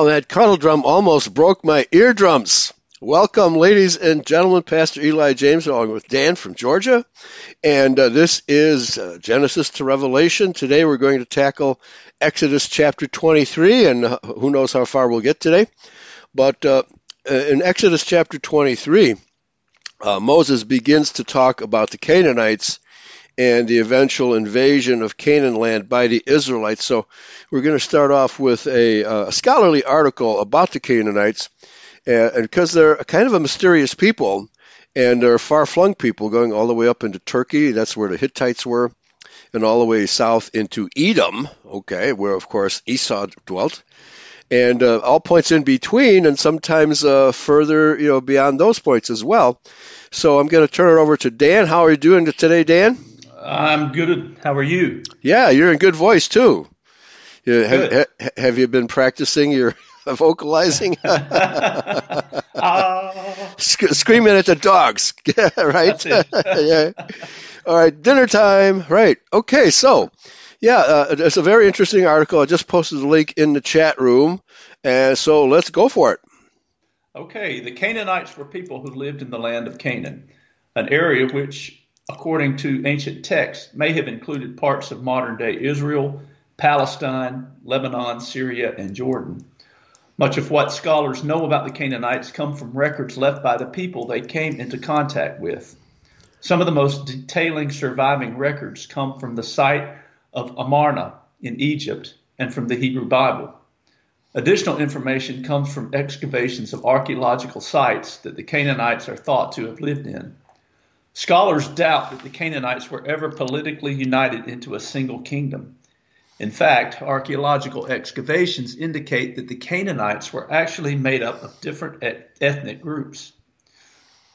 Wow, that kettle drum almost broke my eardrums. Welcome, ladies and gentlemen. Pastor Eli James, along with Dan from Georgia. And uh, this is uh, Genesis to Revelation. Today we're going to tackle Exodus chapter 23, and uh, who knows how far we'll get today. But uh, in Exodus chapter 23, uh, Moses begins to talk about the Canaanites and the eventual invasion of Canaan land by the Israelites. So we're going to start off with a, uh, a scholarly article about the Canaanites, and because they're kind of a mysterious people, and they're far-flung people going all the way up into Turkey. That's where the Hittites were, and all the way south into Edom. Okay, where of course Esau dwelt. And uh, all points in between, and sometimes uh, further, you know, beyond those points as well. So I'm going to turn it over to Dan. How are you doing today, Dan? I'm good. How are you? Yeah, you're in good voice too. Have, have, have you been practicing your vocalizing? uh, screaming at the dogs, right? yeah. All right, dinner time. Right. Okay. So, yeah, uh, it's a very interesting article. I just posted the link in the chat room, and so let's go for it. Okay. The Canaanites were people who lived in the land of Canaan, an area which according to ancient texts, may have included parts of modern day Israel, Palestine, Lebanon, Syria, and Jordan. Much of what scholars know about the Canaanites come from records left by the people they came into contact with. Some of the most detailing surviving records come from the site of Amarna in Egypt and from the Hebrew Bible. Additional information comes from excavations of archaeological sites that the Canaanites are thought to have lived in. Scholars doubt that the Canaanites were ever politically united into a single kingdom. In fact, archaeological excavations indicate that the Canaanites were actually made up of different ethnic groups.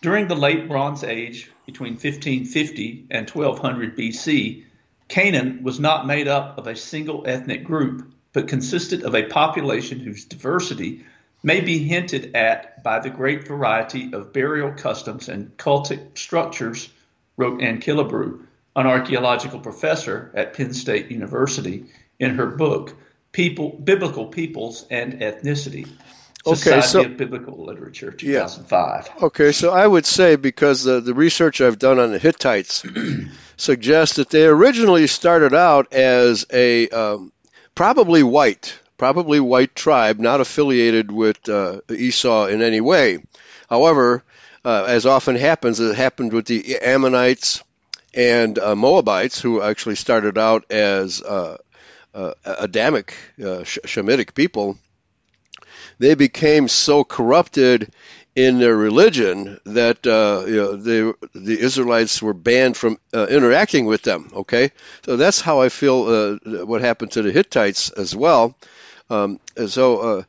During the late Bronze Age, between 1550 and 1200 BC, Canaan was not made up of a single ethnic group, but consisted of a population whose diversity may be hinted at by the great variety of burial customs and cultic structures, wrote Ann Killebrew, an archaeological professor at Penn State University, in her book, People, Biblical Peoples and Ethnicity. Society okay, so, of Biblical Literature, 2005. Yeah. Okay, so I would say because the, the research I've done on the Hittites suggests that they originally started out as a um, probably white probably white tribe, not affiliated with uh, Esau in any way. However, uh, as often happens, it happened with the Ammonites and uh, Moabites, who actually started out as uh, uh, Adamic, uh, Shemitic people. They became so corrupted in their religion that uh, you know they, the Israelites were banned from uh, interacting with them. Okay, so that's how I feel uh, what happened to the Hittites as well. Um, so uh,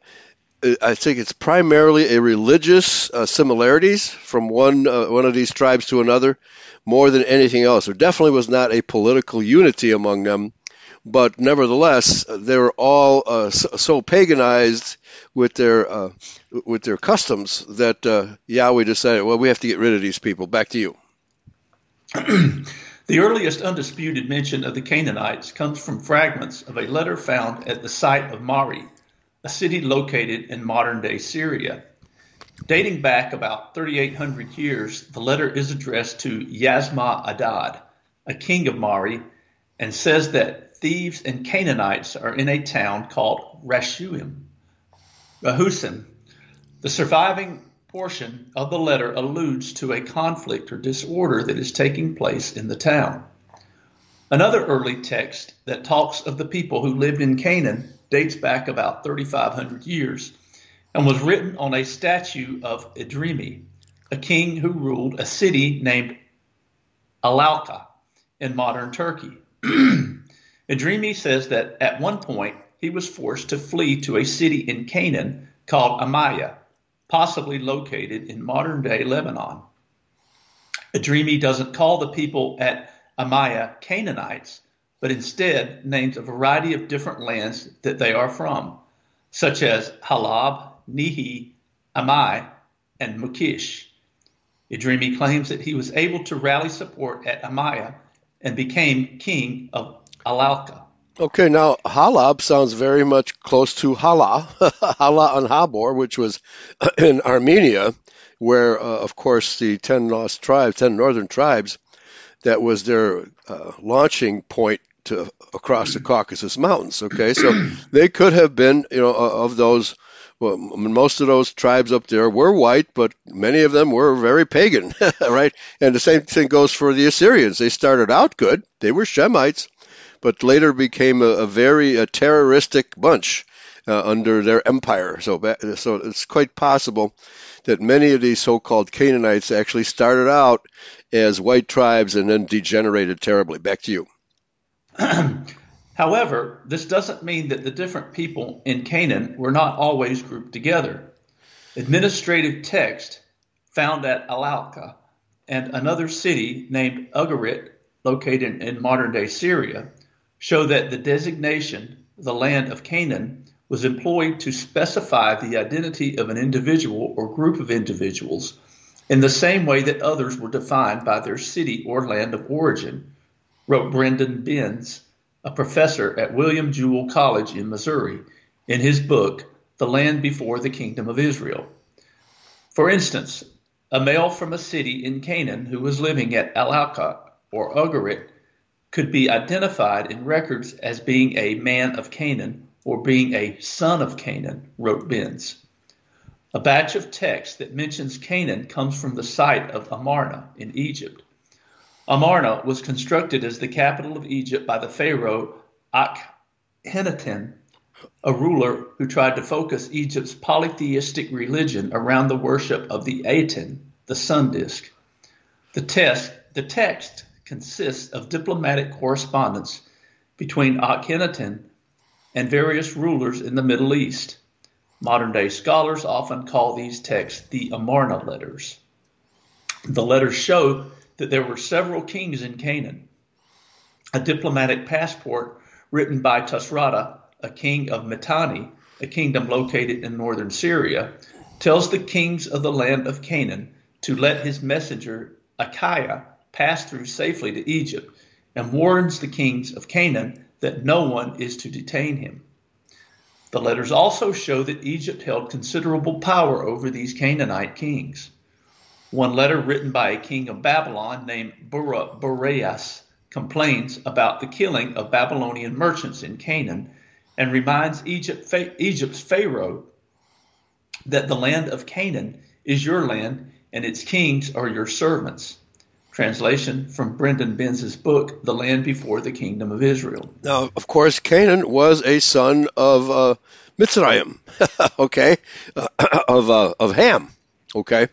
I think it's primarily a religious uh, similarities from one uh, one of these tribes to another, more than anything else. There definitely was not a political unity among them, but nevertheless, they were all uh, so, so, paganized with their uh, with their customs that uh, Yahweh decided, well, we have to get rid of these people. Back to you. The earliest undisputed mention of the Canaanites comes from fragments of a letter found at the site of Mari, a city located in modern day Syria. Dating back about 3,800 years, the letter is addressed to Yasma Adad, a king of Mari, and says that thieves and Canaanites are in a town called Rashuim. Rahusim. The surviving portion of the letter alludes to a conflict or disorder that is taking place in the town. Another early text that talks of the people who lived in Canaan dates back about 3,500 years and was written on a statue of Idrimi, a king who ruled a city named Alalakh in modern Turkey. Idrimi says that at one point he was forced to flee to a city in Canaan called Amaya, possibly located in modern day Lebanon. Idrimi doesn't call the people at Amaya Canaanites, but instead names a variety of different lands that they are from, such as Halab, Nehi, Amai, and Mukish. Idrimi claims that he was able to rally support at Amaya and became king of Alalakh. Okay, now Halab sounds very much close to Hala, Hala and Habor, which was in Armenia, where, uh, of course, the ten lost tribes, ten northern tribes, that was their uh, launching point to across the Caucasus Mountains. Okay, so they could have been, you know, of those well, most of those tribes up there were white, but many of them were very pagan, right? And the same thing goes for the Assyrians. They started out good; they were Shemites, but later became a, a very a terroristic bunch uh, under their empire. So, so it's quite possible that many of these so-called Canaanites actually started out as white tribes and then degenerated terribly. Back to you. However, this doesn't mean that the different people in Canaan were not always grouped together. Administrative text found at Alalakh and another city named Ugarit, located in modern day Syria, show that the designation, the land of Canaan, was employed to specify the identity of an individual or group of individuals in the same way that others were defined by their city or land of origin, wrote Brendon Benz a professor at William Jewell College in Missouri, in his book, The Land Before the Kingdom of Israel. For instance, a male from a city in Canaan who was living at Alalakh or Ugarit could be identified in records as being a man of Canaan or being a son of Canaan, wrote Benz. A batch of text that mentions Canaan comes from the site of Amarna in Egypt. Amarna was constructed as the capital of Egypt by the pharaoh Akhenaten, a ruler who tried to focus Egypt's polytheistic religion around the worship of the Aten, the sun disk. The, test, the text consists of diplomatic correspondence between Akhenaten and various rulers in the Middle East. Modern day scholars often call these texts the Amarna letters. The letters show that there were several kings in Canaan. A diplomatic passport written by Tushratta, a king of Mitanni, a kingdom located in northern Syria, tells the kings of the land of Canaan to let his messenger Achiah pass through safely to Egypt and warns the kings of Canaan that no one is to detain him. The letters also show that Egypt held considerable power over these Canaanite kings. One letter written by a king of Babylon named Boreas complains about the killing of Babylonian merchants in Canaan and reminds Egypt, Egypt's Pharaoh that the land of Canaan is your land and its kings are your servants. Translation from Brendon Benz' book, The Land Before the Kingdom of Israel. Now, of course, Canaan was a son of uh, Mitzrayim, okay, uh, of, uh, of Ham, okay.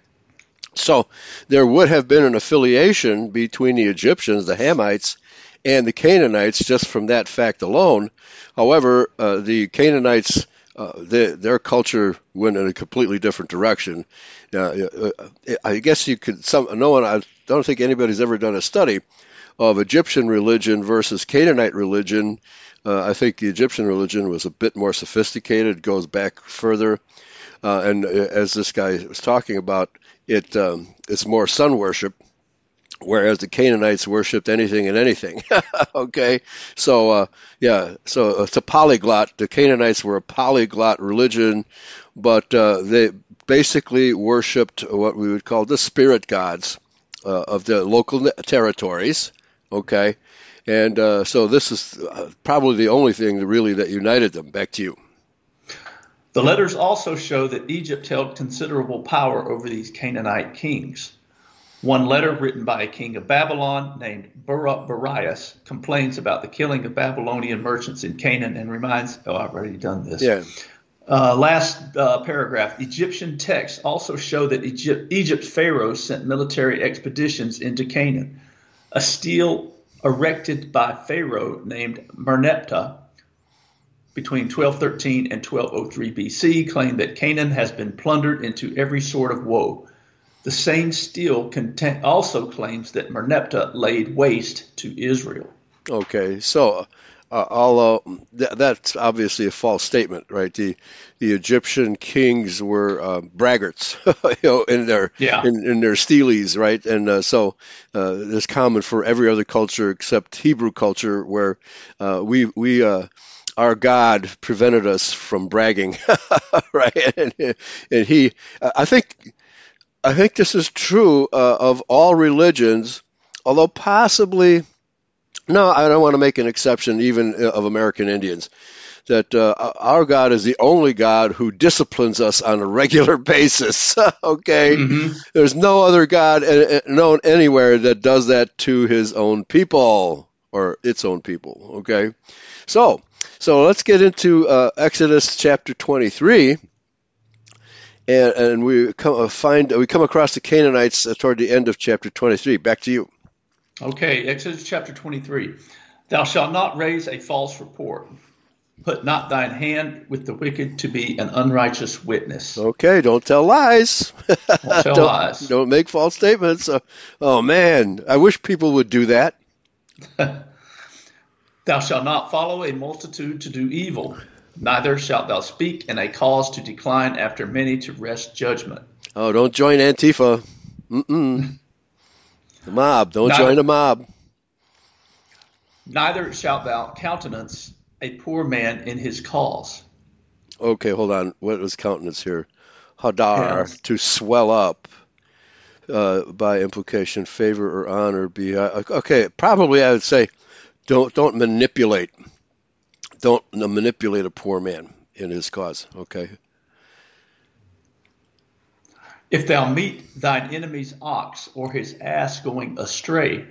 So there would have been an affiliation between the Egyptians, the Hamites, and the Canaanites just from that fact alone. However, uh, the Canaanites, uh, the, their culture went in a completely different direction. Uh, uh I guess you could. Some no one. I don't think anybody's ever done a study of Egyptian religion versus Canaanite religion. Uh, I think the Egyptian religion was a bit more sophisticated, goes back further. Uh, and as this guy was talking about, it um, it's more sun worship, whereas the Canaanites worshipped anything and anything. okay, so uh, yeah, so it's a polyglot. The Canaanites were a polyglot religion, but uh, they basically worshipped what we would call the spirit gods uh, of the local territories. Okay, and uh, so this is uh, probably the only thing really that united them. Back to you. The letters also show that Egypt held considerable power over these Canaanite kings. One letter written by a king of Babylon named Barias complains about the killing of Babylonian merchants in Canaan and reminds, oh, I've already done this. Yeah. Uh, last uh, paragraph. Egyptian texts also show that Egypt, Egypt's pharaohs sent military expeditions into Canaan. A stele erected by Pharaoh named Merneptah between 1213 and 1203 BC claimed that Canaan has been plundered into every sort of woe. The same stele content also claims that Merneptah laid waste to Israel. Okay, so uh, although th- that's obviously a false statement, right? The the Egyptian kings were uh, braggarts, you know, in their yeah. in, in their steles, right? And uh, so uh, it's common for every other culture except Hebrew culture, where uh, we we uh, our God prevented us from bragging, right? And, and he, I think I think this is true uh, of all religions, although possibly, no, I don't want to make an exception even uh, of American Indians. That uh, our God is the only God who disciplines us on a regular basis. okay, mm-hmm. there's no other God uh, uh, known anywhere that does that to His own people or its own people. Okay, so so let's get into uh, Exodus chapter 23 and, and we come uh, find we come across the Canaanites uh, toward the end of chapter 23. Back to you. Okay, Exodus chapter 23. Thou shalt not raise a false report. Put not thine hand with the wicked to be an unrighteous witness. Okay, don't tell lies. Don't tell don't, lies. Don't make false statements. Uh, oh man, I wish people would do that. Thou shalt not follow a multitude to do evil, Neither shalt thou speak in a cause to decline after many to wrest judgment. Oh, don't join Antifa. Mm-mm. The mob. Don't neither, join the mob. Neither shalt thou countenance a poor man in his cause. Okay, hold on. What was countenance here? Hadar, yes. to swell up. Uh, by implication, favor or honor. Be uh, okay. Probably, I would say, don't don't manipulate don't manipulate a poor man in his cause. Okay. If thou meet thine enemy's ox or his ass going astray,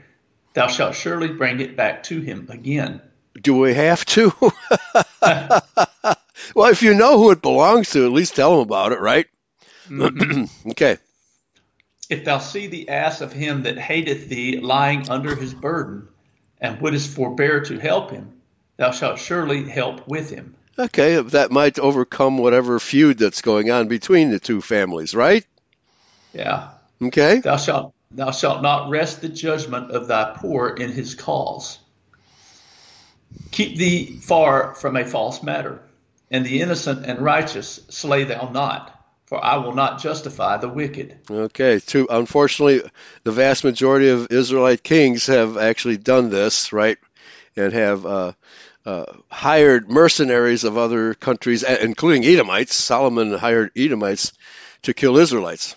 thou shalt surely bring it back to him again. Do we have to? well, if you know who it belongs to, at least tell him about it, right? Mm-hmm. okay. If thou see the ass of him that hateth thee lying under his burden, and wouldst forbear to help him, thou shalt surely help with him. Okay, that might overcome whatever feud that's going on between the two families, right? Yeah. Okay. Thou shalt thou shalt not rest the judgment of thy poor in his cause. Keep thee far from a false matter, and the innocent and righteous slay thou not, for I will not justify the wicked. Okay, too unfortunately the vast majority of Israelite kings have actually done this, right? And have uh, uh, hired mercenaries of other countries, including Edomites. Solomon hired Edomites to kill Israelites.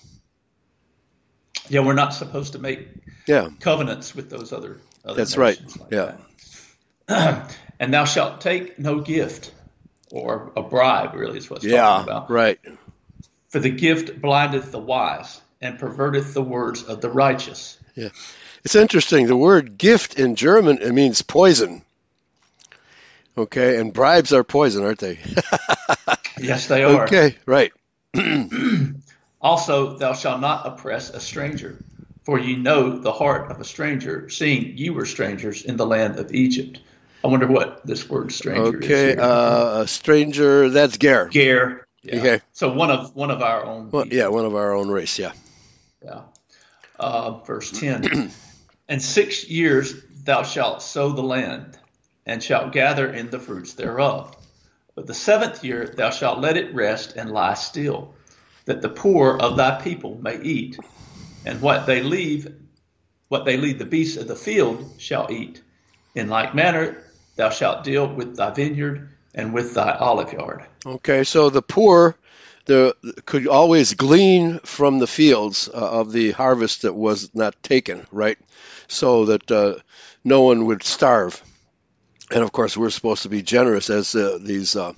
Yeah, we're not supposed to make yeah. covenants with those other. other That's right. Like yeah. That. and thou shalt take no gift or a bribe. Really, is what's yeah, talking about. Right. For the gift blindeth the wise and perverteth the words of the righteous. Yeah. It's interesting. The word gift in German it means poison. Okay, and bribes are poison, aren't they? yes, they are. Okay, right. also, thou shalt not oppress a stranger, for ye know the heart of a stranger, seeing ye were strangers in the land of Egypt. I wonder what this word stranger okay, is. Okay, uh, a stranger, that's Ger. Ger. Yeah. Okay. So one of one of our own. Well, yeah, one of our own race. Yeah. Yeah. Uh, verse ten. and six years thou shalt sow the land and shalt gather in the fruits thereof. But the seventh year thou shalt let it rest and lie still, that the poor of thy people may eat, and what they leave what they leave the beasts of the field shall eat. In like manner, thou shalt deal with thy vineyard and with thy olive yard. Okay, so the poor the, could always glean from the fields uh, of the harvest that was not taken, right? So that uh, no one would starve. And of course, we're supposed to be generous, as uh, these uh,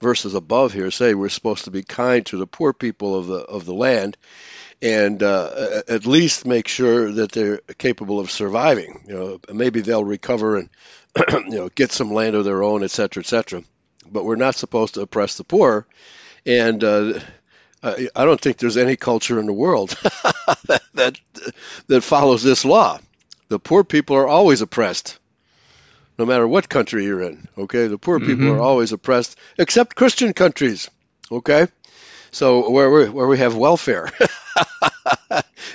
verses above here say. We're supposed to be kind to the poor people of the of the land, and uh, at least make sure that they're capable of surviving. You know, maybe they'll recover and you know get some land of their own, et cetera, et cetera. But we're not supposed to oppress the poor, and uh, I don't think there's any culture in the world that, that that follows this law. The poor people are always oppressed, no matter what country you're in. Okay, the poor people mm-hmm. are always oppressed, except Christian countries. Okay, so where we where we have welfare.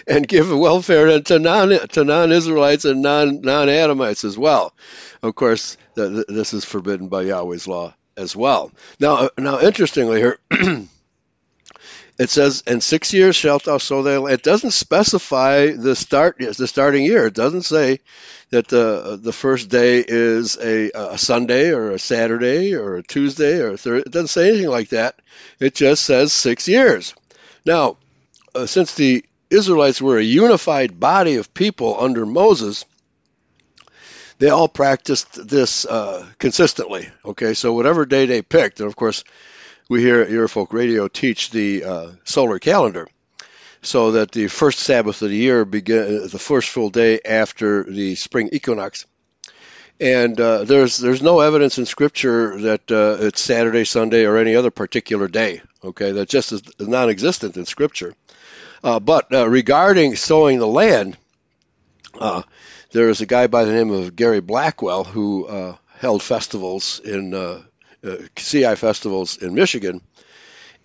and give welfare to non to non Israelites and non non Adamites as well. Of course, the, the, this is forbidden by Yahweh's law as well. Now, now interestingly here. it says, "In six years shalt thou sow thy land." It doesn't specify the start, the starting year. It doesn't say that the the first day is a, a Sunday or a Saturday or a Tuesday or a Thursday. It doesn't say anything like that. It just says six years. Now, uh, since the Israelites were a unified body of people under Moses, they all practiced this uh, consistently. Okay, so whatever day they picked, and of course, we here at Eurofolk Radio teach the uh, solar calendar, so that the first Sabbath of the year begin the first full day after the spring equinox. And uh, there's there's no evidence in Scripture that uh, it's Saturday, Sunday, or any other particular day. Okay, that just is non-existent in Scripture. Uh, but uh, regarding sowing the land, uh, there is a guy by the name of Gary Blackwell who uh, held festivals in uh, uh, CI festivals in Michigan.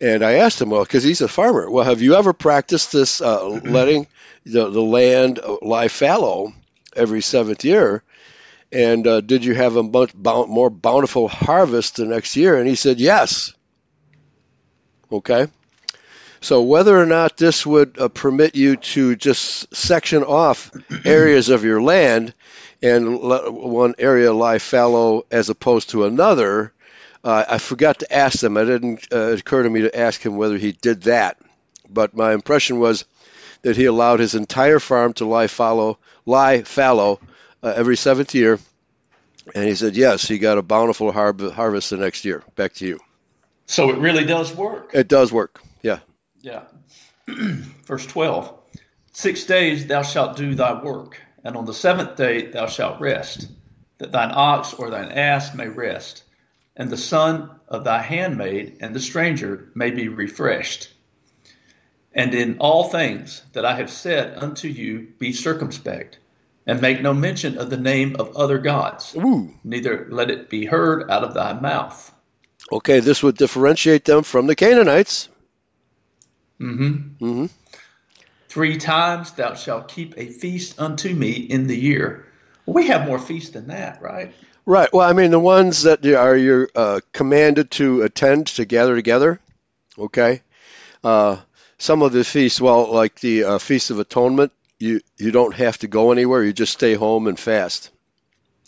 And I asked him, well, because he's a farmer, well, have you ever practiced this letting the, the land lie fallow every seventh year? And did you have a much more bountiful harvest the next year? And he said, yes. Okay. So whether or not this would uh, permit you to just section off areas of your land and let one area lie fallow as opposed to another, uh, I forgot to ask them. It didn't uh, occur to me to ask him whether he did that. But my impression was that he allowed his entire farm to lie fallow, lie fallow uh, every seventh year. And he said, yes, he got a bountiful harvest the next year. Back to you. So it really does work. It does work. Yeah. Yeah. Verse 12 Six days thou shalt do thy work, and on the seventh day thou shalt rest, that thine ox or thine ass may rest, and the son of thy handmaid and the stranger may be refreshed. And in all things that I have said unto you, be circumspect, and make no mention of the name of other gods, Ooh. neither let it be heard out of thy mouth. Okay, this would differentiate them from the Canaanites. Mm-hmm. Mm-hmm. Three times thou shalt keep a feast unto me in the year. We have more feasts than that, right? Right. Well, I mean, the ones that are you're uh, commanded to attend to gather together. Okay. Uh, some of the feasts, well, like the uh, Feast of Atonement, you you don't have to go anywhere. You just stay home and fast.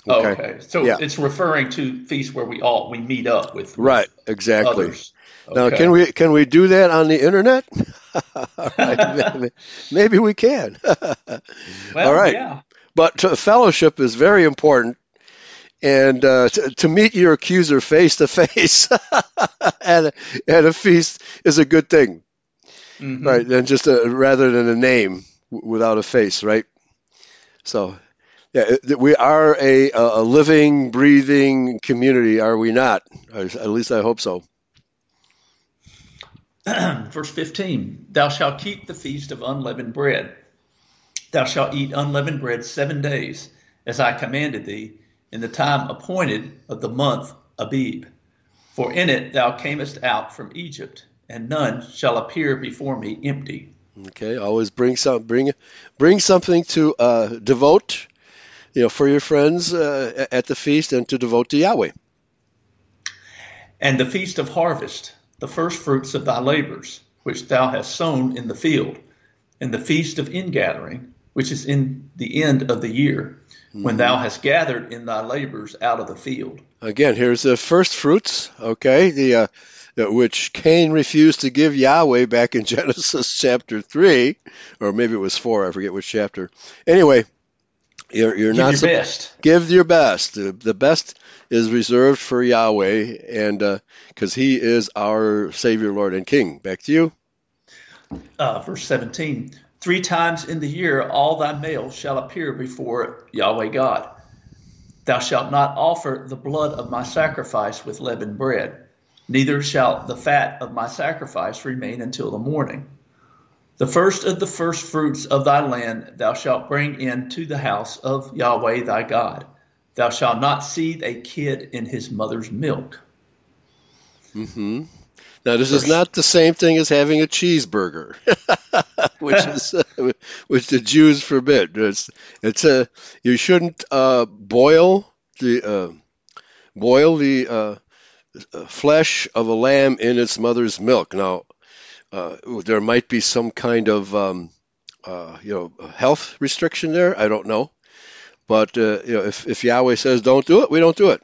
Okay. okay. So yeah. it's referring to feasts where we all we meet up with. Right. Exactly. Others. Now, can we can we do that on the internet? maybe, maybe, we can. well, All right. Yeah. But fellowship is very important, and uh, to, to, meet your accuser face to face at a, feast is a good thing, mm-hmm. right? And just a, rather than a name without a face, right? So yeah, we are a, a living, breathing community, are we not? At least I hope so. Verse 15 Thou shalt keep the feast of unleavened bread. Thou shalt eat unleavened bread seven days, as I commanded thee, in the time appointed of the month Abib. For in it thou camest out from Egypt, and none shall appear before me empty. Okay, always bring some bring bring something to uh, devote, you know, for your friends uh, at the feast and to devote to Yahweh. And the feast of harvest the first fruits of thy labors, which thou hast sown in the field, and the feast of ingathering, which is in the end of the year, mm-hmm. when thou hast gathered in thy labors out of the field. Again, here's the first fruits, okay, the uh, which Cain refused to give Yahweh back in Genesis chapter 3, or maybe it was 4, I forget which chapter. Anyway, you're, you're give not your best. Give your best. The, the best is reserved for Yahweh, and because uh, He is our Savior, Lord, and King. Back to you. Uh, verse 17. Three times in the year all thy males shall appear before Yahweh God. Thou shalt not offer the blood of my sacrifice with leavened bread, neither shall the fat of my sacrifice remain until the morning. The first of the first fruits of thy land thou shalt bring in to the house of Yahweh thy God. Thou shalt not seethe a kid in his mother's milk. Mm-hmm. Now, this is not the same thing as having a cheeseburger, which is uh, which the Jews forbid. It's it's a you shouldn't uh, boil the uh, boil the uh, flesh of a lamb in its mother's milk. Now, uh, there might be some kind of um, uh, you know health restriction there. I don't know, but you know if if Yahweh says don't do it, we don't do it.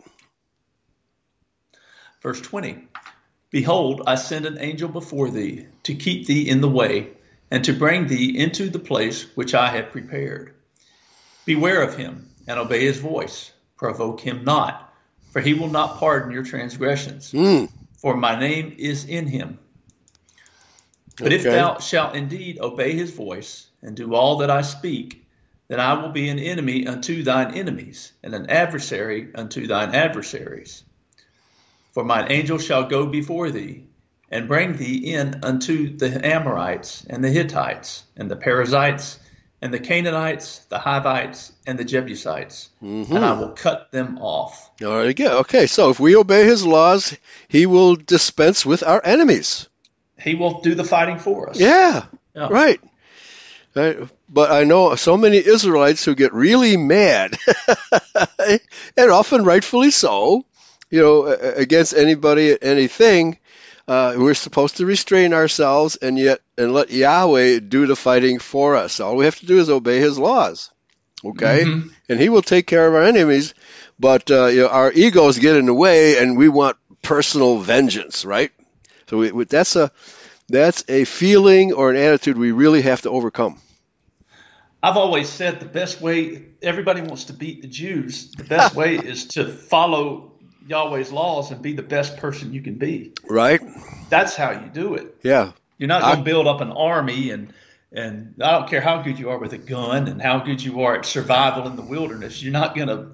Verse twenty. Behold, I send an angel before thee to keep thee in the way and to bring thee into the place which I have prepared. Beware of him and obey his voice. Provoke him not, for he will not pardon your transgressions. Mm. For my name is in him. But okay. if thou shalt indeed obey his voice and do all that I speak, then I will be an enemy unto thine enemies and an adversary unto thine adversaries. For mine angel shall go before thee, and bring thee in unto the Amorites, and the Hittites, and the Perizzites, and the Canaanites, the Hivites, and the Jebusites, mm-hmm. and I will cut them off. All right, again. Okay, so if we obey his laws, he will dispense with our enemies. He will do the fighting for us. Yeah, yeah. right. But I know so many Israelites who get really mad, and often rightfully so, you know, against anybody, anything. Uh, we're supposed to restrain ourselves and yet and let Yahweh do the fighting for us. All we have to do is obey His laws, okay? Mm-hmm. And He will take care of our enemies. But uh, you know, our egos get in the way, and we want personal vengeance, right? So we, that's a that's a feeling or an attitude we really have to overcome. I've always said the best way everybody wants to beat the Jews. The best way is to follow Yahweh's laws and be the best person you can be. Right. That's how you do it. Yeah. You're not going to build up an army and and I don't care how good you are with a gun and how good you are at survival in the wilderness. You're not going to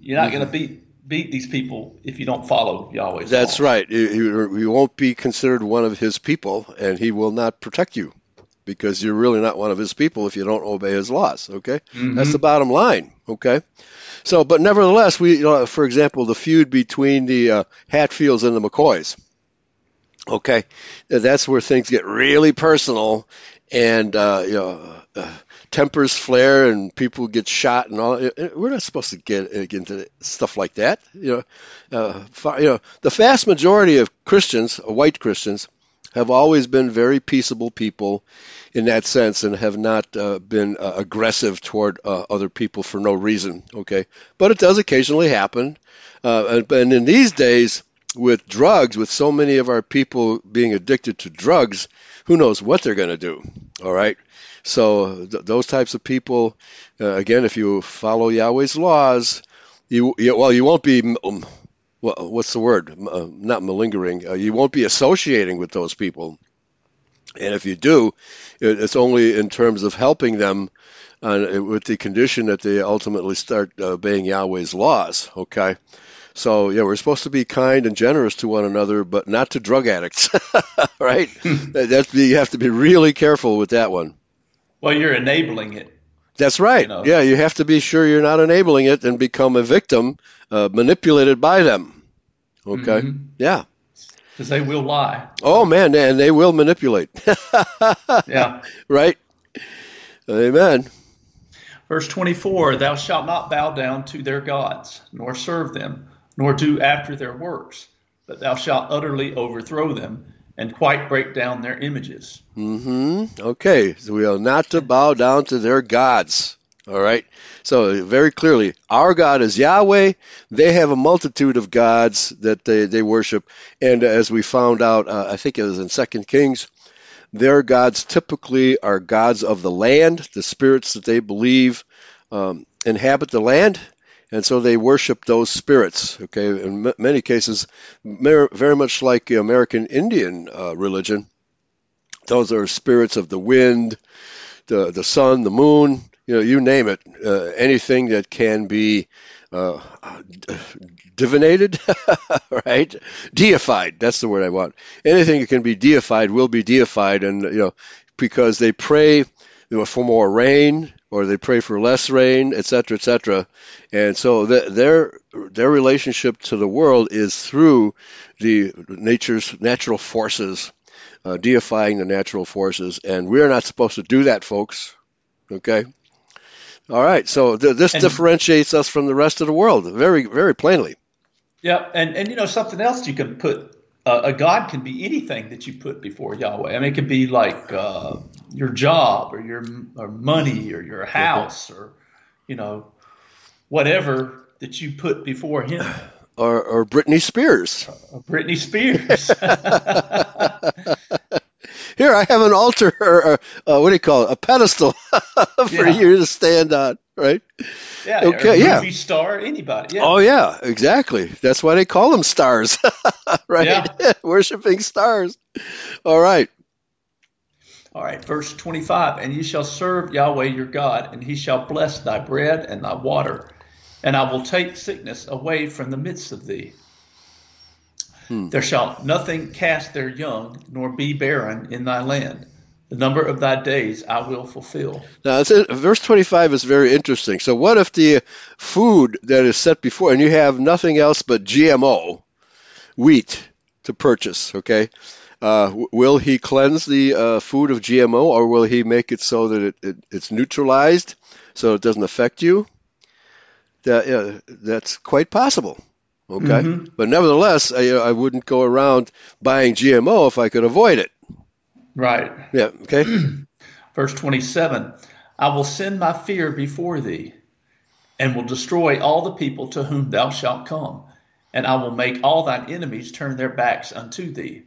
you're not mm-hmm. going to beat beat these people if you don't follow Yahweh's That's right. You, you won't be considered one of his people and he will not protect you because you're really not one of his people if you don't obey his laws, okay? Mm-hmm. That's the bottom line, okay? So, but nevertheless, we, you know, for example, the feud between the uh, Hatfields and the McCoys. Okay, that's where things get really personal, and uh, you know, uh, tempers flare, and people get shot, and all. We're not supposed to get into stuff like that. You know, uh, you know, the vast majority of Christians, white Christians, have always been very peaceable people in that sense and have not uh, been uh, aggressive toward uh, other people for no reason. Okay, but it does occasionally happen, uh, and, and in these days with drugs, with so many of our people being addicted to drugs, who knows what they're going to do? All right. So th- those types of people, uh, again, if you follow Yahweh's laws, you, you well, you won't be um, what's the word? Uh, not malingering. Uh, you won't be associating with those people. And if you do, it's only in terms of helping them uh, with the condition that they ultimately start uh, obeying Yahweh's laws. Okay. So yeah, we're supposed to be kind and generous to one another, but not to drug addicts, right? Hmm. That's you have to be really careful with that one. Well, you're enabling it. That's right. You know? Yeah, you have to be sure you're not enabling it and become a victim, uh, manipulated by them. Okay. Mm-hmm. Yeah because they will lie. Oh man, and they will manipulate. yeah. Right. Amen. Verse 24 Thou shalt not bow down to their gods, nor serve them, nor do after their works, but thou shalt utterly overthrow them, and quite break down their images. Mm-hmm. Okay, so we are not to bow down to their gods. All right. So very clearly, our God is Yahweh. They have a multitude of gods that they, they worship, and as we found out, uh, I think it was in Second Kings, their gods typically are gods of the land, the spirits that they believe um, inhabit the land, and so they worship those spirits. Okay, in m- many cases, very much like the American Indian uh, religion, those are spirits of the wind, the the sun, the moon, you know, you name it, uh, anything that can be uh, divinated, right? Deified. That's the word I want. Anything that can be deified will be deified, and you know, because they pray for more rain or they pray for less rain, etc., etc. And so the, their their relationship to the world is through the nature's natural forces, uh, deifying the natural forces, and we are not supposed to do that, folks. Okay. All right. So th- this and, differentiates us from the rest of the world very, very plainly. Yeah, and and you know something else you can put uh, a god can be anything that you put before Yahweh. I mean, it could be like uh, your job or your or money or your house or you know whatever that you put before Him. Or, or Britney Spears. Or Britney Spears. Here, I have an altar, or, uh, what do you call it, a pedestal for yeah. you to stand on, right? Yeah. Okay. yeah. Movie star, anybody. Yeah. Oh yeah, exactly. That's why they call them stars, right? Yeah. Worshipping stars. All right. All right, verse 25, and you shall serve Yahweh your God, and he shall bless thy bread and thy water, and I will take sickness away from the midst of thee. Hmm. There shall nothing cast their young, nor be barren in thy land. The number of thy days I will fulfill. Now, verse 25 is very interesting. So, what if the food that is set before, and you have nothing else but GMO wheat to purchase, okay? Uh, will he cleanse the uh, food of GMO, or will he make it so that it, it, it's neutralized so it doesn't affect you? That, uh, that's quite possible. Okay, mm-hmm. but nevertheless, I, I wouldn't go around buying GMO if I could avoid it. Right. Yeah. Okay. Verse 27 I will send my fear before thee, and will destroy all the people to whom thou shalt come, and I will make all thine enemies turn their backs unto thee.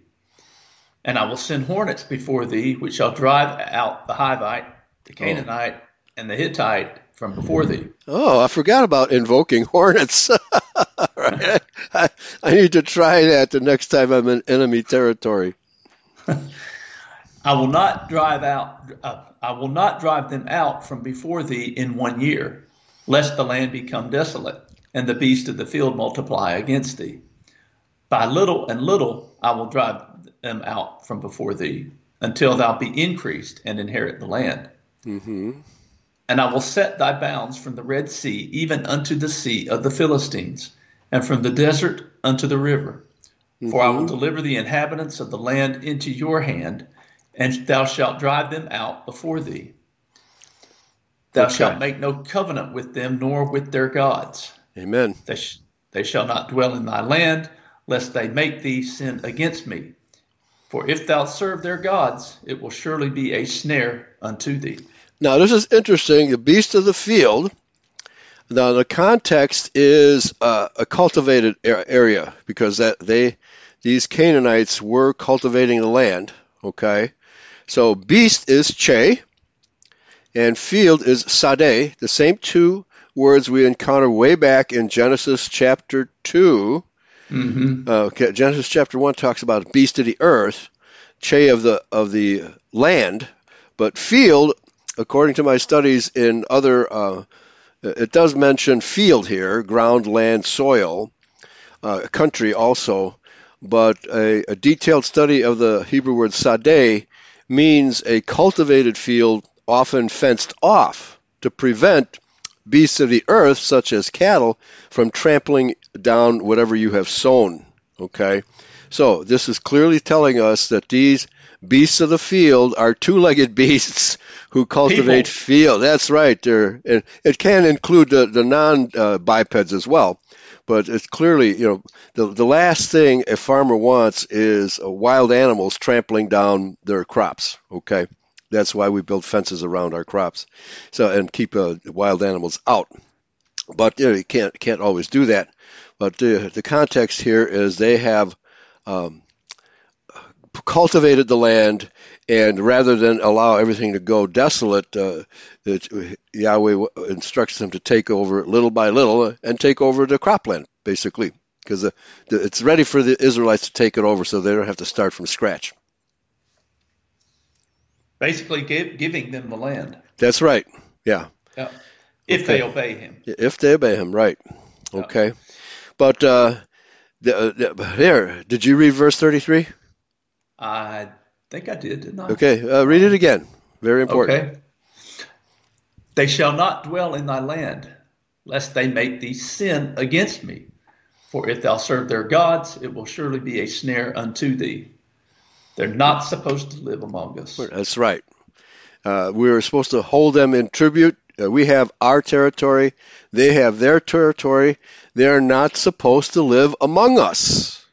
And I will send hornets before thee, which shall drive out the Hivite, the oh. Canaanite, oh. and the Hittite from before thee. Oh, I forgot about invoking hornets. right? I, I need to try that the next time I'm in enemy territory. I will not drive out. Uh, I will not drive them out from before thee in one year, lest the land become desolate and the beasts of the field multiply against thee. By little and little I will drive them out from before thee, until thou be increased and inherit the land. Mm-hmm. And I will set thy bounds from the Red Sea even unto the sea of the Philistines, and from the desert unto the river. Mm-hmm. For I will mm-hmm. deliver the inhabitants of the land into your hand, and thou shalt drive them out before thee. Thou okay. shalt make no covenant with them, nor with their gods. Amen. They, sh- they shall not dwell in thy land, lest they make thee sin against me. For if thou serve their gods, it will surely be a snare unto thee. Now, this is interesting. The beast of the field. Now, the context is uh, a cultivated area because that they, these Canaanites were cultivating the land. Okay, so beast is che, and field is sade. The same two words we encounter way back in Genesis chapter 2 mm-hmm. uh, okay, Genesis chapter one talks about beast of the earth, che of the of the land, but field according to my studies in other, uh, it does mention field here, ground, land, soil, uh, country also, but a, a, detailed study of the Hebrew word sadeh means a cultivated field often fenced off to prevent beasts of the earth, such as cattle, from trampling down whatever you have sown. Okay? So, this is clearly telling us that these beasts of the field are two-legged beasts who cultivate People. field. That's right. They're, it, it can include the, the non-bipeds uh, as well. But it's clearly, you know, the the last thing a farmer wants is uh, wild animals trampling down their crops. Okay, that's why we build fences around our crops, so and keep uh, wild animals out. But you, know, you can't can't always do that. But the the context here is they have um, cultivated the land, and rather than allow everything to go desolate, uh, it, Yahweh instructs them to take over little by little and take over the cropland, basically, because it's ready for the Israelites to take it over, so they don't have to start from scratch. Basically, give, giving them the land. That's right. Yeah. yeah. If okay. they obey him. If they obey him, right. Okay. Yeah. But uh, the, uh, the, here, did you read verse 33? I think I did, didn't I? Okay, uh, read it again. Very important. Okay. They shall not dwell in thy land, lest they make thee sin against me. For if thou serve their gods, it will surely be a snare unto thee. They're not supposed to live among us. That's right. Uh, we are supposed to hold them in tribute. Uh, we have our territory. They have their territory. They are not supposed to live among us.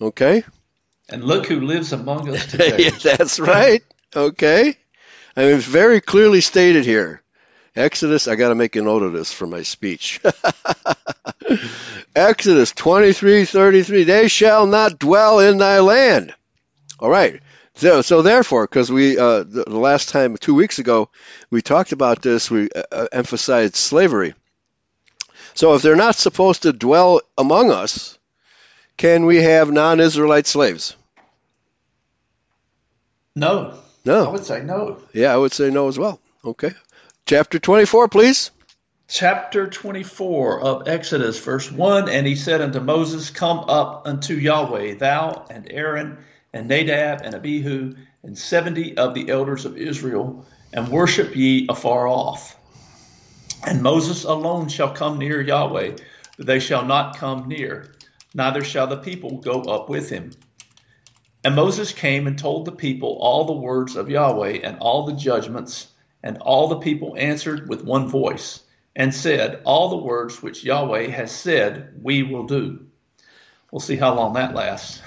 Okay? And look who lives among us today. That's right. Okay. I mean, it's very clearly stated here. Exodus, I got to make a note of this for my speech. Exodus 23:33, they shall not dwell in thy land. All right. So, so therefore, because we uh, the, the, last time two weeks ago we talked about this, we uh, uh, emphasized slavery. So, if they're not supposed to dwell among us, can we have non-Israelite slaves? No. No. I would say no. Yeah, I would say no as well. Okay. Chapter 24, please. Chapter 24 of Exodus, verse 1 And he said unto Moses, Come up unto Yahweh, thou and Aaron and Nadab and Abihu and seventy of the elders of Israel, and worship ye afar off. And Moses alone shall come near Yahweh, but they shall not come near, neither shall the people go up with him. And Moses came and told the people all the words of Yahweh and all the judgments and all the people answered with one voice and said, All the words which Yahweh has said, we will do. We'll see how long that lasts.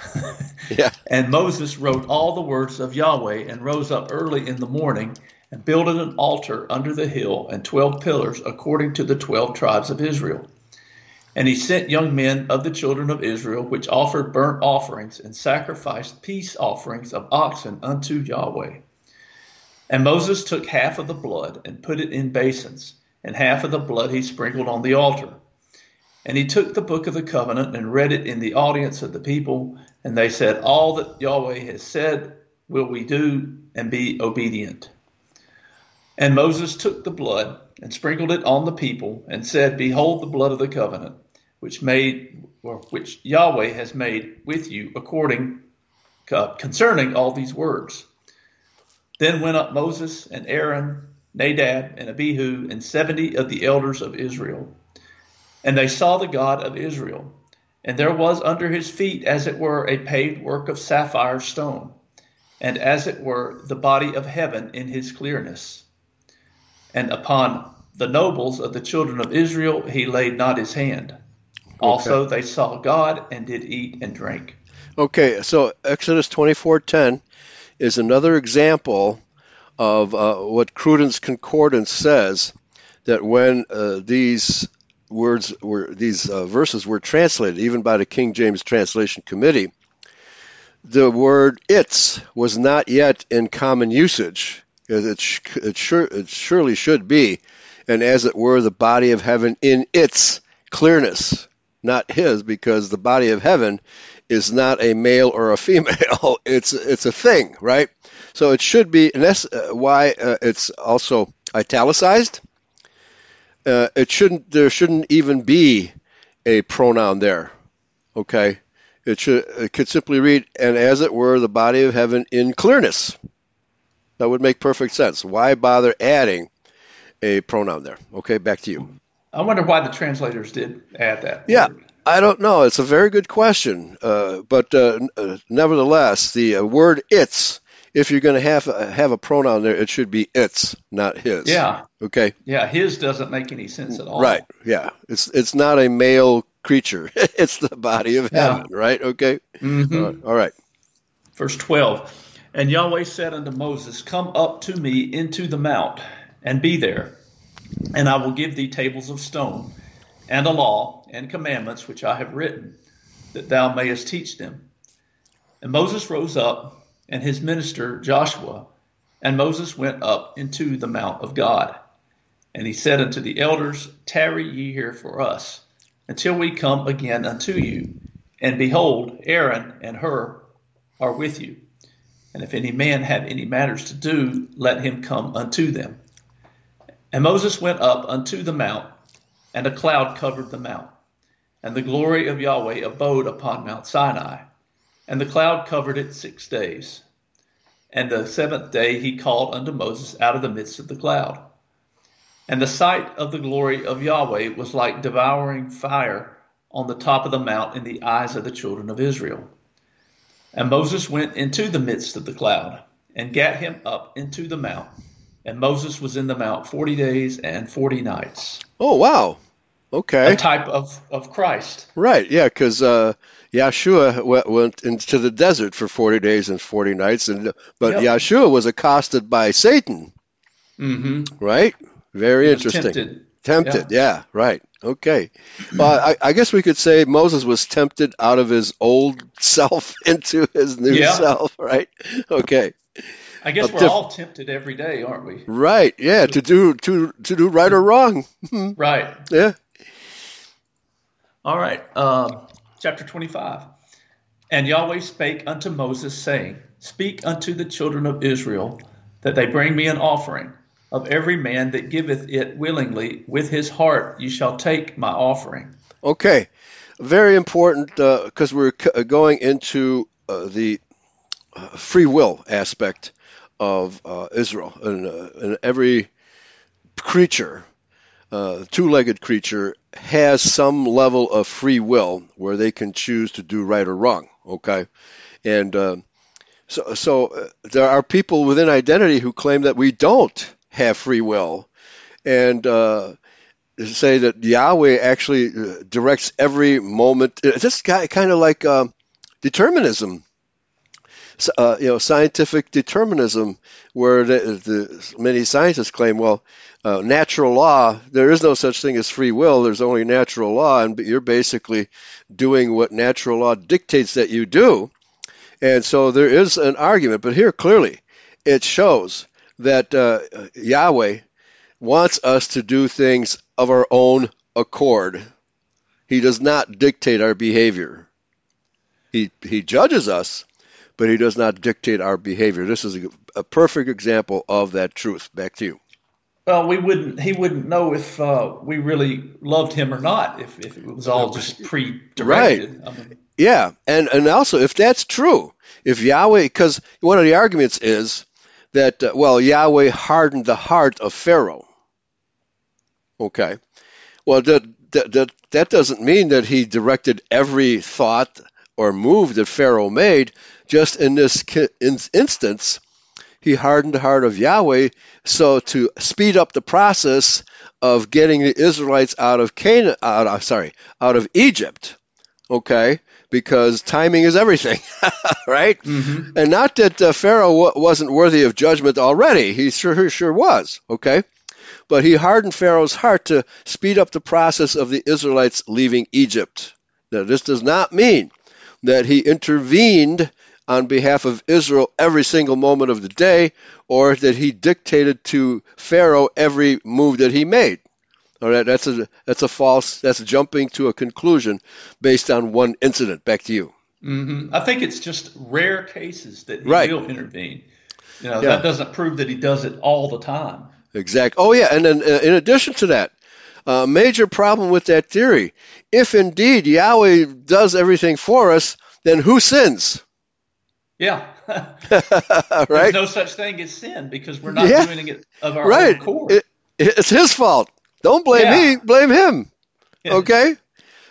yeah. And Moses wrote all the words of Yahweh and rose up early in the morning and builded an altar under the hill and twelve pillars according to the twelve tribes of Israel. And he sent young men of the children of Israel, which offered burnt offerings and sacrificed peace offerings of oxen unto Yahweh. And Moses took half of the blood and put it in basins, and half of the blood he sprinkled on the altar. And he took the book of the covenant and read it in the audience of the people, and they said, All that Yahweh has said will we do, and be obedient. And Moses took the blood and sprinkled it on the people, and said, Behold the blood of the covenant, which made which Yahweh has made with you according uh, concerning all these words. Then went up Moses and Aaron, Nadab and Abihu, and seventy of the elders of Israel. And they saw the God of Israel. And there was under his feet, as it were, a paved work of sapphire stone, and as it were, the body of heaven in his clearness. And upon the nobles of the children of Israel he laid not his hand. Okay. Also they saw God and did eat and drink. Okay, so Exodus 24:10 is another example of uh, what Cruden's Concordance says that when uh, these words were these uh, verses were translated, even by the King James Translation Committee, the word "its" was not yet in common usage. It, sh- it, sure, it surely should be, and as it were, the body of heaven in its clearness, not his, because the body of heaven is not a male or a female. It's it's a thing, right? So it should be, and that's uh, why uh, it's also italicized. Uh, it shouldn't. There shouldn't even be a pronoun there. Okay, it should. It could simply read, "And as it were, the body of heaven in clearness." That would make perfect sense. Why bother adding a pronoun there? Okay, back to you. I wonder why the translators did add that. Yeah. I don't know. It's a very good question. Uh, but uh, uh, nevertheless, the uh, word "its," if you're going to have uh, have a pronoun there, it should be "its," not his. Yeah. Okay. Yeah, his doesn't make any sense at all. Right. Yeah. It's it's not a male creature. it's the body of heaven, yeah. right? Okay. Mm-hmm. all right. Verse 12. And Yahweh said unto Moses, Come up to me into the mount, and be there, and I will give thee tables of stone, and a law, and commandments which I have written, that thou mayest teach them. And Moses rose up, and his minister Joshua, and Moses went up into the mount of God. And he said unto the elders, Tarry ye here for us, until we come again unto you. And behold, Aaron and Hur are with you. And if any man have any matters to do, let him come unto them. And Moses went up unto the mount, and a cloud covered the mount. And the glory of Yahweh abode upon Mount Sinai. And the cloud covered it six days. And the seventh day he called unto Moses out of the midst of the cloud. And the sight of the glory of Yahweh was like devouring fire on the top of the mount in the eyes of the children of Israel. And Moses went into the midst of the cloud and gat him up into the mount. And Moses was in the mount 40 days and 40 nights. Oh, wow. Okay. A type of, of Christ. Right, yeah, because uh, Yeshua went, went, into the desert for 40 days and 40 nights, and but yep. Yeshua was accosted by Satan. Mm-hmm. Right? Very interesting. Tempted. Tempted, yeah. yeah, right. Okay. Well, I, I, guess we could say Moses was tempted out of his old self into his new yeah. self, right? Okay. I guess we're all tempted every day, aren't we? Right. Yeah. To do to to do right or wrong. right. Yeah. All right. Um, chapter twenty-five. And Yahweh spake unto Moses, saying, Speak unto the children of Israel that they bring me an offering of every man that giveth it willingly with his heart you shall take my offering. Okay, very important because uh, we're c- uh, going into uh, the uh, free will aspect of uh, Israel, and, uh, and, every creature, two-legged creature, has some level of free will where they can choose to do right or wrong. Okay, and so, so there are people within identity who claim that we don't have free will, and uh, say that Yahweh actually uh, directs every moment. It's just kind of like uh, determinism. Uh, you know, scientific determinism, where the, the many scientists claim, well, uh, natural law, there is no such thing as free will. There's only natural law, and you're basically doing what natural law dictates that you do. And so there is an argument, but here clearly it shows that uh, Yahweh wants us to do things of our own accord. He does not dictate our behavior. He, he judges us, but he does not dictate our behavior. This is a, a perfect example of that truth. Back to you. Well, we wouldn't. He wouldn't know if uh, we really loved him or not. If, if it was all just pre-directed. Right. I mean, yeah, and and also if that's true, if Yahweh, because one of the arguments is that, uh, well, Yahweh hardened the heart of Pharaoh. Okay. Well, that, that, that, that doesn't mean that he directed every thought or move that Pharaoh made. Just in this instance, he hardened the heart of Yahweh so to speed up the process of getting the Israelites out of Canaan, out of, sorry, out of Egypt. Okay, because timing is everything, right? Mm-hmm. And not that uh, Pharaoh w- wasn't worthy of judgment already; he sure sure was. Okay, but he hardened Pharaoh's heart to speed up the process of the Israelites leaving Egypt. Now, this does not mean that he intervened on behalf of Israel every single moment of the day, or that he dictated to Pharaoh every move that he made. All right, that's a that's a false. That's jumping to a conclusion based on one incident. Back to you. Mm-hmm. I think it's just rare cases that he right. will intervene. You know, yeah. that doesn't prove that he does it all the time. Exactly. Oh yeah, and then uh, in addition to that, a uh, major problem with that theory: if indeed Yahweh does everything for us, then who sins? Yeah. right. There's no such thing as sin because we're not yeah. doing it of our right. own accord. It, it's his fault. Don't blame yeah. me, blame him. Okay?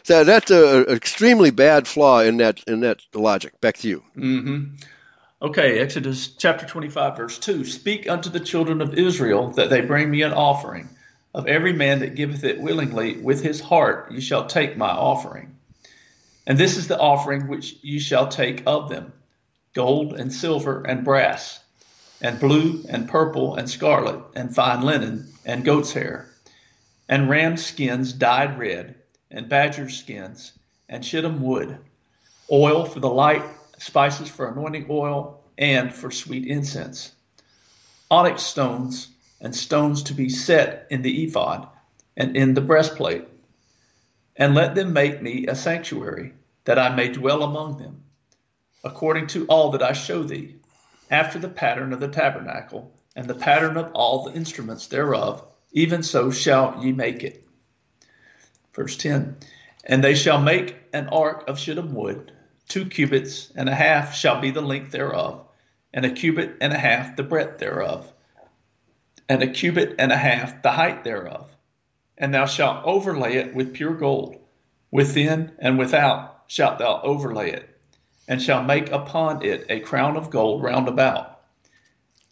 So that's an extremely bad flaw in that in that logic. Back to you. Mm-hmm. Okay, Exodus chapter 25, verse 2. Speak unto the children of Israel that they bring me an offering Of every man that giveth it willingly with his heart ye shall take my offering. And this is the offering which ye shall take of them gold and silver and brass, and blue and purple and scarlet, and fine linen, and goat's hair, and ram skins dyed red, and badger skins, and shittim wood, oil for the light, spices for anointing oil, and for sweet incense, onyx stones, and stones to be set in the ephod and in the breastplate. And let them make me a sanctuary, that I may dwell among them, according to all that I show thee, after the pattern of the tabernacle, and the pattern of all the instruments thereof, even so shall ye make it. Verse 10 And they shall make an ark of shittim wood, two cubits and a half shall be the length thereof, and a cubit and a half the breadth thereof, and a cubit and a half the height thereof. And thou shalt overlay it with pure gold, within and without shalt thou overlay it, and shalt make upon it a crown of gold round about.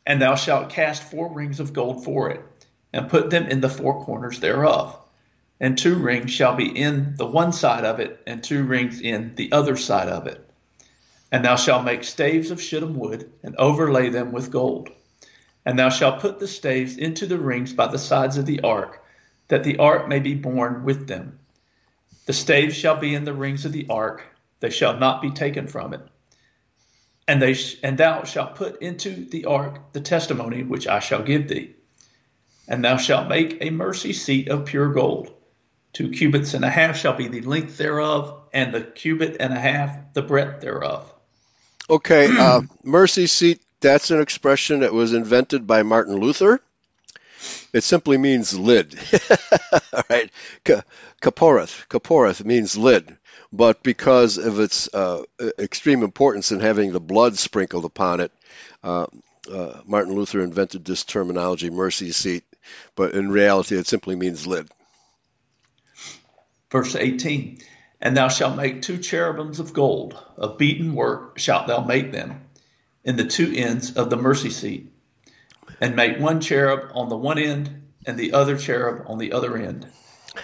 And thou shalt cast four rings of gold for it, and put them in the four corners thereof. And two rings shall be in the one side of it, and two rings in the other side of it. And thou shalt make staves of shittim wood, and overlay them with gold. And thou shalt put the staves into the rings by the sides of the ark, that the ark may be borne with them. The staves shall be in the rings of the ark, they shall not be taken from it. And, they sh- and thou shalt put into the ark the testimony which I shall give thee. And thou shalt make a mercy seat of pure gold. Two cubits and a half shall be the length thereof, and the cubit and a half the breadth thereof. Okay, uh, mercy seat, that's an expression that was invented by Martin Luther. It simply means lid. All right, kaporeth, kaporeth means lid. But because of its uh, extreme importance in having the blood sprinkled upon it, uh, uh, Martin Luther invented this terminology, mercy seat. But in reality, it simply means lid. Verse 18 And thou shalt make two cherubims of gold, of beaten work shalt thou make them, in the two ends of the mercy seat, and make one cherub on the one end, and the other cherub on the other end.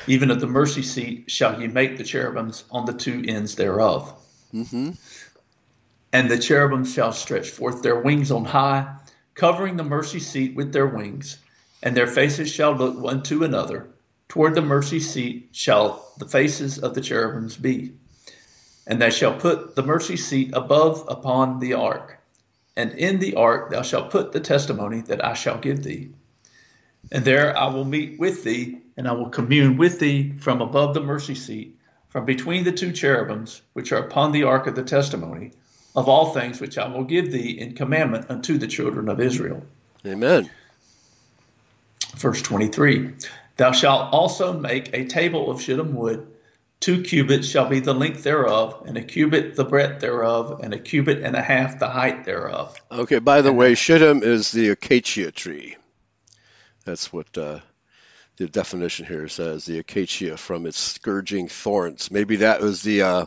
Even of the mercy seat shall ye make the cherubims on the two ends thereof. Mm-hmm. And the cherubims shall stretch forth their wings on high, covering the mercy seat with their wings, and their faces shall look one to another Toward the mercy seat shall the faces of the cherubims be. And they shall put the mercy seat above upon the ark. And in the ark thou shalt put the testimony that I shall give thee. And there I will meet with thee, and I will commune with thee from above the mercy seat, from between the two cherubims which are upon the ark of the testimony, of all things which I will give thee in commandment unto the children of Israel. Amen. Verse 23 Thou shalt also make a table of shittim wood. Two cubits shall be the length thereof, and a cubit the breadth thereof, and a cubit and a half the height thereof. Okay, by the and way, shittim is the acacia tree. That's what uh, the definition here says the acacia from its scourging thorns. Maybe that was the. Uh,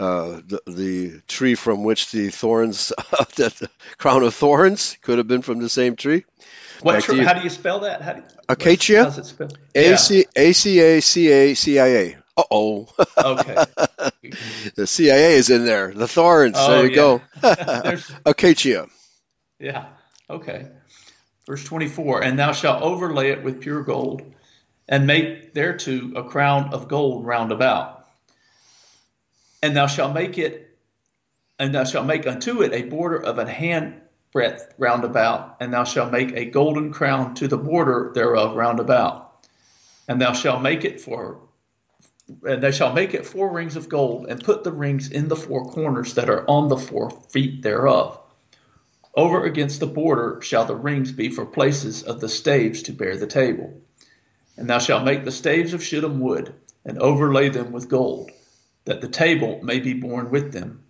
uh, the, the tree from which the thorns, the crown of thorns, could have been from the same tree. What tree, how do you spell that? How do, Acacia. How's it spelled? A C A C A C A C I A. Uh oh. Okay. the CIA is in there. The thorns. Oh, there you yeah. go. Acacia. Yeah. Okay. Verse 24 And thou shalt overlay it with pure gold, and make thereto a crown of gold round about. And thou shalt make it, and thou shalt make unto it a border of an hand breadth round about, and thou shalt make a golden crown to the border thereof round about. And thou shalt make it for and they shall make it four rings of gold, and put the rings in the four corners that are on the four feet thereof. Over against the border shall the rings be for places of the staves to bear the table. And thou shalt make the staves of shittim wood, and overlay them with gold, that the table may be borne with them.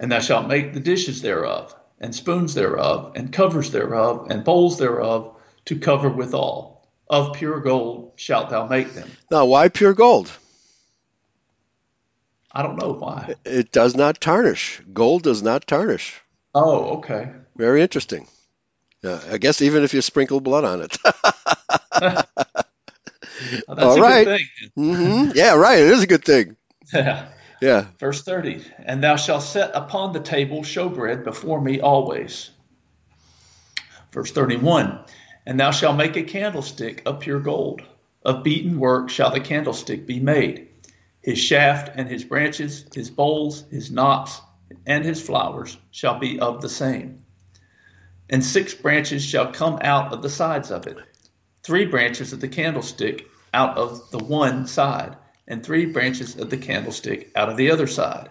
And thou shalt make the dishes thereof, and spoons thereof, and covers thereof, and bowls thereof, to cover withal. Of pure gold shalt thou make them. Now, why pure gold? I don't know why. It does not tarnish. Gold does not tarnish. Oh, okay. Very interesting. Yeah, I guess even if you sprinkle blood on it. that's All a right. good thing. Mm-hmm. Yeah, right. It is a good thing. Yeah. Yeah. Verse 30 And thou shalt set upon the table showbread before me always. Verse 31 And thou shalt make a candlestick of pure gold. Of beaten work shall the candlestick be made. His shaft and his branches, his bowls, his knops, and his flowers shall be of the same. And six branches shall come out of the sides of it, three branches of the candlestick out of the one side, and three branches of the candlestick out of the other side.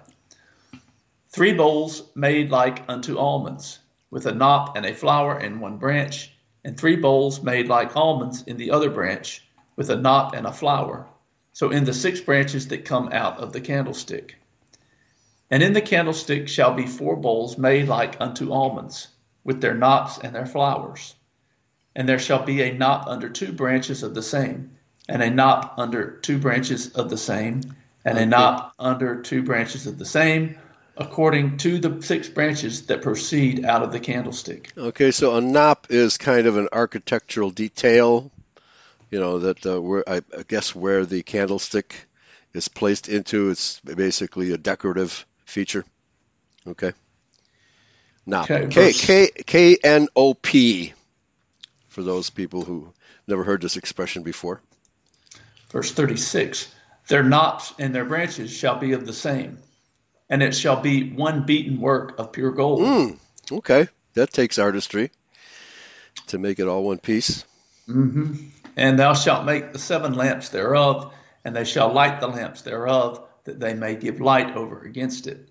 Three bowls made like unto almonds, with a knop and a flower in one branch, and three bowls made like almonds in the other branch, with a knop and a flower. So in the six branches that come out of the candlestick. And in the candlestick shall be four bowls made like unto almonds, with their knops and their flowers. And there shall be a knop under two branches of the same and a knop under two branches of the same, and okay. a knop under two branches of the same, according to the six branches that proceed out of the candlestick. Okay, so a knop is kind of an architectural detail, you know, that uh, where I, I guess where the candlestick is placed into. It's basically a decorative feature. Okay. Knop. Okay, K K K N O P. For those people who never heard this expression before. Verse 36 Their knops and their branches shall be of the same, and it shall be one beaten work of pure gold. Mm, okay, that takes artistry to make it all one piece. Mm-hmm. And thou shalt make the seven lamps thereof, and they shall light the lamps thereof, that they may give light over against it.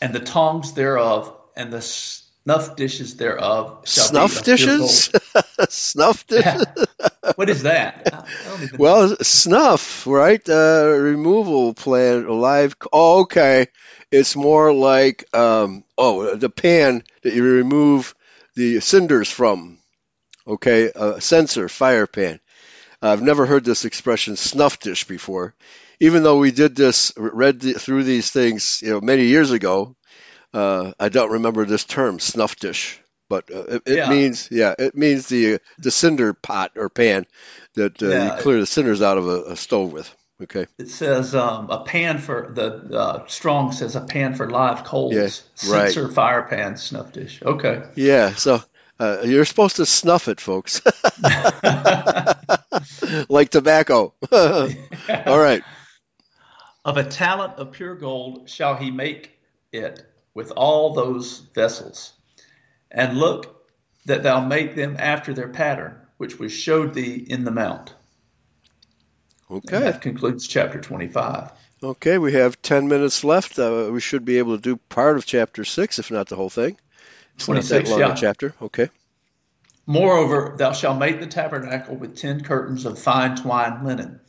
And the tongs thereof, and the snuff dishes thereof shall snuff be dishes snuff dishes what is that? Well snuff right? Uh, removal plant live oh, okay. It's more like um, oh the pan that you remove the cinders from okay? A censer, fire pan. I've never heard this expression snuff dish before. Even though we did this read the, through these things you know many years ago uh, I don't remember this term, snuff dish, but uh, it, it yeah. means yeah, it means the the cinder pot or pan that uh, yeah. you clear the cinders out of a, a stove with. Okay. It says um, a pan for the uh, strong says a pan for live coals. Yeah, right. Censer fire pan snuff dish. Okay. Yeah. So uh, you're supposed to snuff it, folks. like tobacco. All right. Of a talent of pure gold shall he make it, with all those vessels, and look that thou make them after their pattern, which was showed thee in the mount. Okay. And that concludes chapter 25. Okay, we have 10 minutes left. Uh, we should be able to do part of chapter 6, if not the whole thing. It's 26, not that long yeah. chapter. Okay. Moreover, thou shalt make the tabernacle with ten curtains of fine twined linen,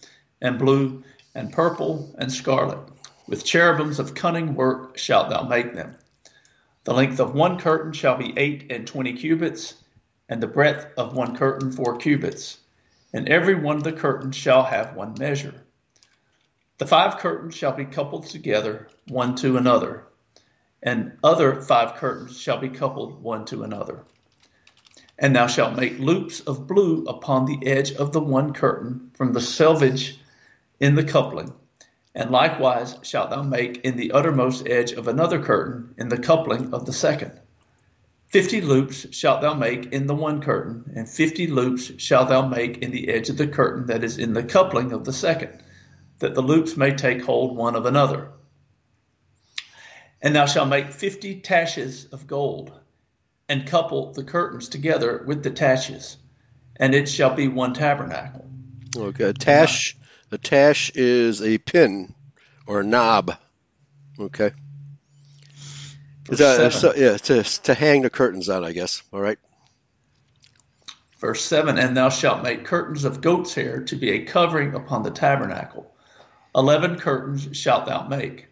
and blue, and purple, and scarlet, with cherubims of cunning work shalt thou make them. The length of one curtain shall be eight and twenty cubits, and the breadth of one curtain four cubits. And every one of the curtains shall have one measure. The five curtains shall be coupled together, one to another, and other five curtains shall be coupled one to another. And thou shalt make loops of blue upon the edge of the one curtain from the selvage in the coupling and likewise shalt thou make in the uttermost edge of another curtain in the coupling of the second. Fifty loops shalt thou make in the one curtain, and fifty loops shalt thou make in the edge of the curtain that is in the coupling of the second, that the loops may take hold one of another. And thou shalt make fifty taches of gold, and couple the curtains together with the taches, and it shall be one tabernacle. Okay, tash a tash is a pin or a knob. Okay. That, so, yeah, to, to hang the curtains on, I guess. All right. Verse 7 And thou shalt make curtains of goat's hair to be a covering upon the tabernacle. Eleven curtains shalt thou make.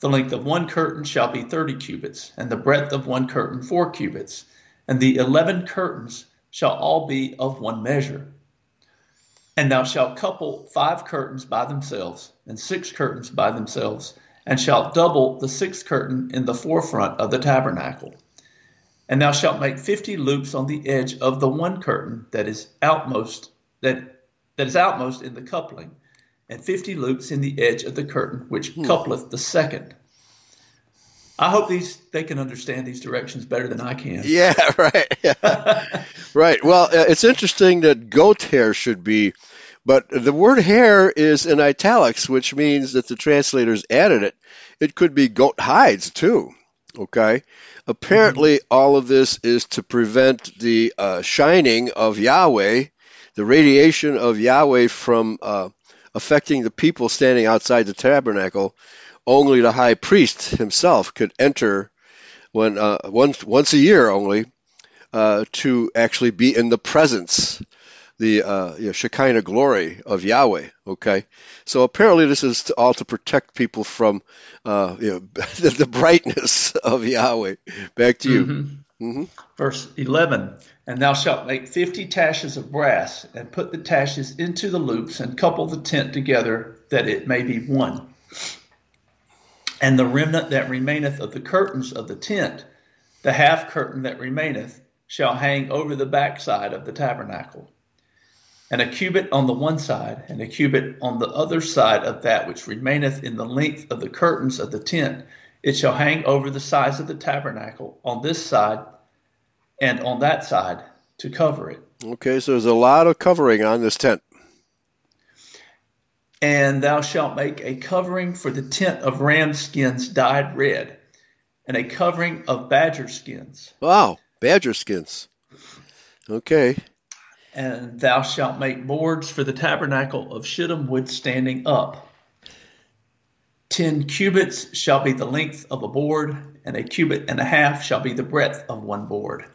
The length of one curtain shall be thirty cubits, and the breadth of one curtain four cubits. And the eleven curtains shall all be of one measure. And thou shalt couple five curtains by themselves, and six curtains by themselves, and shalt double the sixth curtain in the forefront of the tabernacle. And thou shalt make fifty loops on the edge of the one curtain that is outmost, that that is outmost in the coupling, and fifty loops in the edge of the curtain which hmm. coupleth the second. I hope these they can understand these directions better than I can. Yeah, right. right. Well, uh, it's interesting that goat hair should be, but the word hair is in italics, which means that the translators added it. It could be goat hides too. Okay. Apparently, mm-hmm. all of this is to prevent the uh, shining of Yahweh, the radiation of Yahweh from uh, affecting the people standing outside the tabernacle only the high priest himself could enter when uh, once once a year only uh, to actually be in the presence, the uh, you know, Shekinah glory of Yahweh. Okay, so apparently this is to, all to protect people from uh, you know the, the, brightness of Yahweh. Back to you. Mm-hmm. Mm-hmm. Verse 11 And thou shalt make fifty taches of brass, and put the taches into the loops, and couple the tent together, that it may be one. And the remnant that remaineth of the curtains of the tent, the half curtain that remaineth, shall hang over the backside of the tabernacle. And a cubit on the one side, and a cubit on the other side of that which remaineth in the length of the curtains of the tent, it shall hang over the sides of the tabernacle on this side and on that side to cover it. Okay, so there's a lot of covering on this tent. And thou shalt make a covering for the tent of ram skins dyed red, and a covering of badger skins. Wow, badger skins. Okay. And thou shalt make boards for the tabernacle of shittim wood standing up. Ten cubits shall be the length of a board, and a cubit and a half shall be the breadth of one board.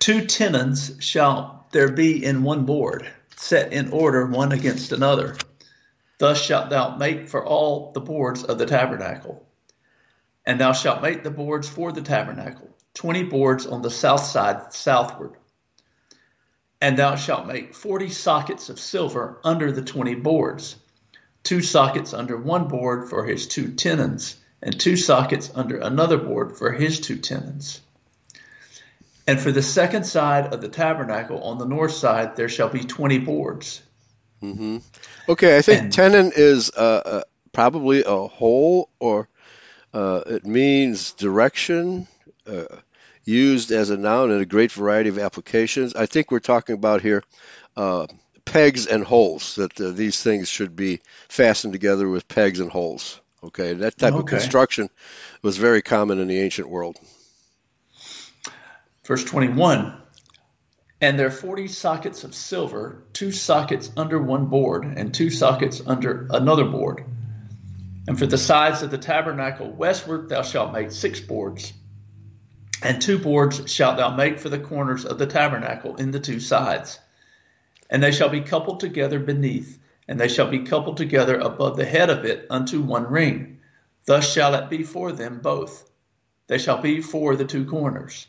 Two tenons shall there be in one board set in order one against another. Thus shalt thou make for all the boards of the tabernacle. And thou shalt make the boards for the tabernacle, twenty boards on the south side southward. And thou shalt make forty sockets of silver under the twenty boards, two sockets under one board for his two tenons, and two sockets under another board for his two tenons. And for the second side of the tabernacle on the north side, there shall be 20 boards. Mm-hmm. Okay, I think and, tenon is uh, uh, probably a hole, or uh, it means direction, uh, used as a noun in a great variety of applications. I think we're talking about here uh, pegs and holes, that uh, these things should be fastened together with pegs and holes. Okay, that type okay. of construction was very common in the ancient world. Verse 21 And there are 40 sockets of silver, two sockets under one board, and two sockets under another board. And for the sides of the tabernacle westward, thou shalt make six boards. And two boards shalt thou make for the corners of the tabernacle in the two sides. And they shall be coupled together beneath, and they shall be coupled together above the head of it unto one ring. Thus shall it be for them both. They shall be for the two corners.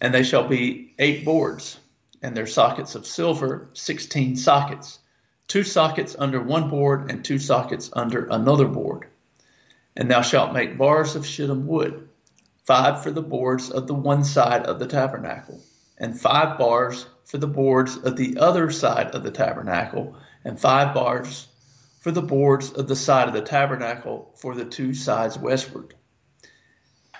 And they shall be eight boards, and their sockets of silver, sixteen sockets, two sockets under one board, and two sockets under another board. And thou shalt make bars of shittim wood, five for the boards of the one side of the tabernacle, and five bars for the boards of the other side of the tabernacle, and five bars for the boards of the side of the tabernacle for the two sides westward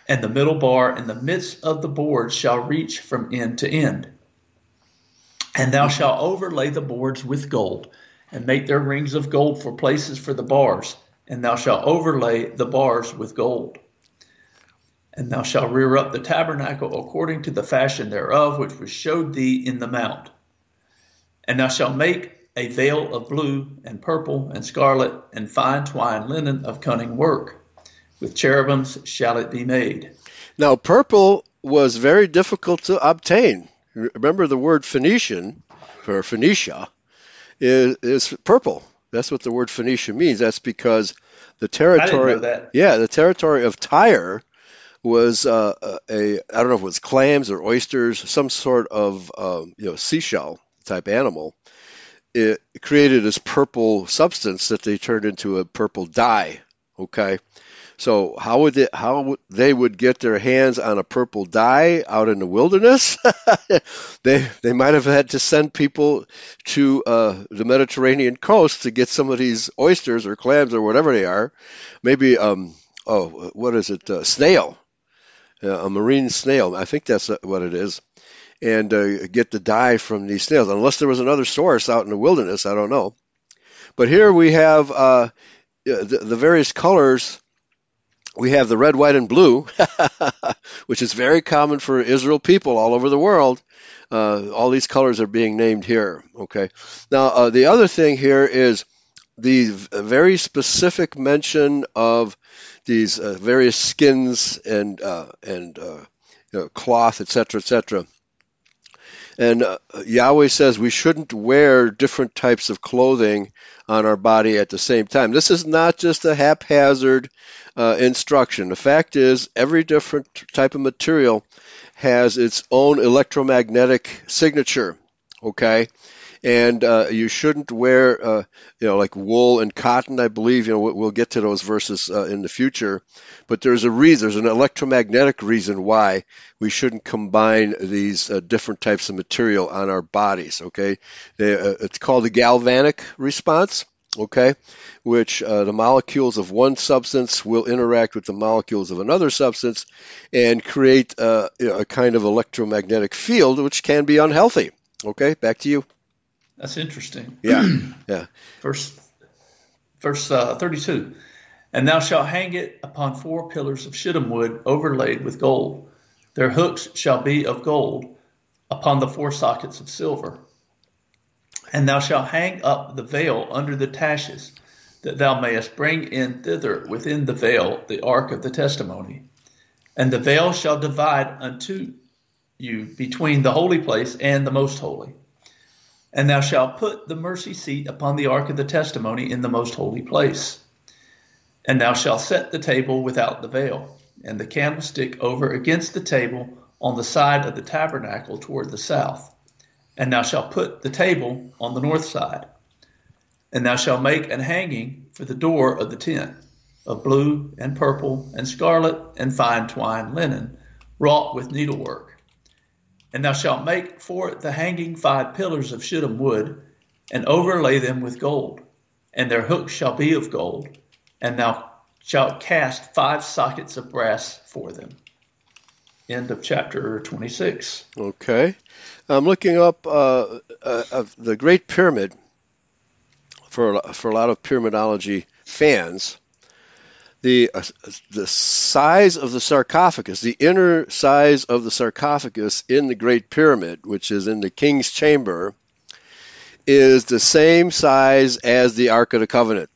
and the middle bar in the midst of the boards shall reach from end to end. And thou shalt overlay the boards with gold, and make their rings of gold for places for the bars, and thou shalt overlay the bars with gold. And thou shalt rear up the tabernacle according to the fashion thereof, which was showed thee in the mount. And thou shalt make a veil of blue and purple and scarlet and fine twined linen of cunning work with cherubims shall it be made. Now, purple was very difficult to obtain. Remember the word Phoenician, for Phoenicia, is, is purple. That's what the word Phoenicia means. That's because the territory, yeah, the territory of Tyre was uh, a I don't know if it was clams or oysters, some sort of um, you know seashell type animal. It created this purple substance that they turned into a purple dye. Okay, So how would they, how they would get their hands on a purple dye out in the wilderness? they they might have had to send people to uh, the Mediterranean coast to get some of these oysters or clams or whatever they are. Maybe um oh what is it uh, snail, a marine snail. I think that's what it is. And uh, get the dye from these snails, unless there was another source out in the wilderness. I don't know. But here we have uh, the, the various colors we have the red, white, and blue, which is very common for Israel people all over the world. Uh, all these colors are being named here. Okay. Now, uh, the other thing here is the very specific mention of these uh, various skins and uh, and uh, you know, cloth, etc., etc. And uh, Yahweh says we shouldn't wear different types of clothing on our body at the same time. This is not just a haphazard uh, instruction. The fact is, every different type of material has its own electromagnetic signature. Okay, and uh, you shouldn't wear, uh, you know, like wool and cotton. I believe you know we'll get to those verses uh, in the future, but there's a reason. There's an electromagnetic reason why we shouldn't combine these uh, different types of material on our bodies. Okay, they, uh, it's called the galvanic response okay, which uh, the molecules of one substance will interact with the molecules of another substance and create uh, a kind of electromagnetic field, which can be unhealthy. Okay, back to you. That's interesting. Yeah, yeah. Verse, verse uh, 32. And thou shalt hang it upon four pillars of shittim wood overlaid with gold. Their hooks shall be of gold upon the four sockets of silver. And thou shalt hang up the veil under the taches, that thou mayest bring in thither within the veil the ark of the testimony. And the veil shall divide unto you between the holy place and the most holy. And thou shalt put the mercy seat upon the ark of the testimony in the most holy place. And thou shalt set the table without the veil, and the candlestick over against the table on the side of the tabernacle toward the south and thou shalt put the table on the north side. And thou shalt make an hanging for the door of the tent of blue and purple and scarlet and fine twined linen, wrought with needlework. And thou shalt make for it the hanging five pillars of shittim wood, and overlay them with gold, and their hooks shall be of gold, and thou shalt cast five sockets of brass for them. End of chapter 26. Okay. I'm looking up uh, uh, the Great Pyramid for for a lot of pyramidology fans. The uh, the size of the sarcophagus, the inner size of the sarcophagus in the Great Pyramid, which is in the King's Chamber, is the same size as the Ark of the Covenant.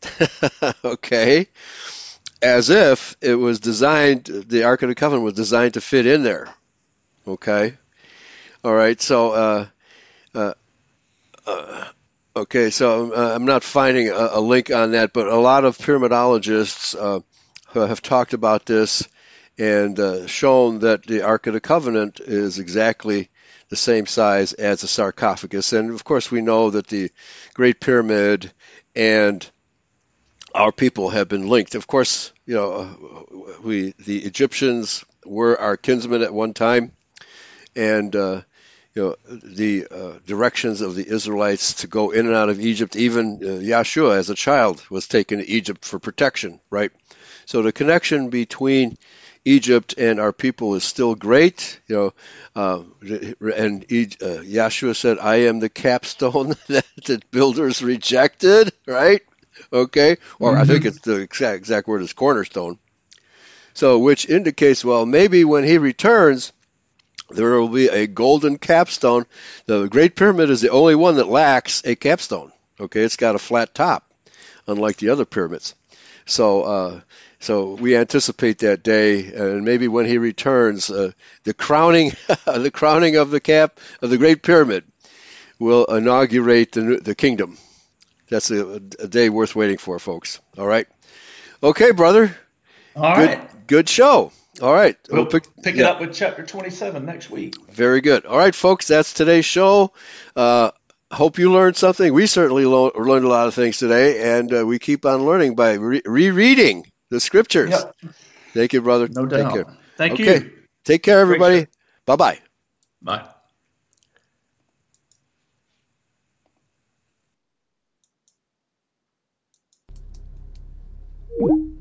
okay, as if it was designed, the Ark of the Covenant was designed to fit in there. Okay, all right, so uh, uh, uh, okay, so uh, I'm not finding a, a, link on that, but a lot of pyramidologists uh, have talked about this and uh, shown that the Ark of the Covenant is exactly the same size as a sarcophagus, and of course we know that the Great Pyramid and our people have been linked. Of course, you know, we the Egyptians were our kinsmen at one time, and uh, you know, the uh, directions of the Israelites to go in and out of Egypt. Even uh, as a child, was taken to Egypt for protection, right? So the connection between Egypt and our people is still great, you know. Uh, and uh, Yeshua said, "I am the capstone that the builders rejected," right? Okay, or mm-hmm. I think mm-hmm. it's the exact exact word is cornerstone. So, which indicates, well, maybe when he returns there will be a golden capstone. The Great Pyramid is the only one that lacks a capstone. Okay, it's got a flat top, unlike the other pyramids. So, uh, so we anticipate that day, and maybe when he returns, uh, the crowning, the crowning of the cap of the Great Pyramid will inaugurate the the kingdom. That's a, a day worth waiting for, folks. All right. Okay, brother. All good, right. good show. All right. We'll, pick, pick yeah. it up with chapter 27 next week. Very good. All right, folks, that's today's show. Uh, hope you learned something. We certainly lo- learned a lot of things today, and uh, we keep on learning by re- rereading the scriptures. Yep. Thank you, brother. No Take doubt. care. Thank Okay. you. Take care, everybody. Bye bye. Bye. you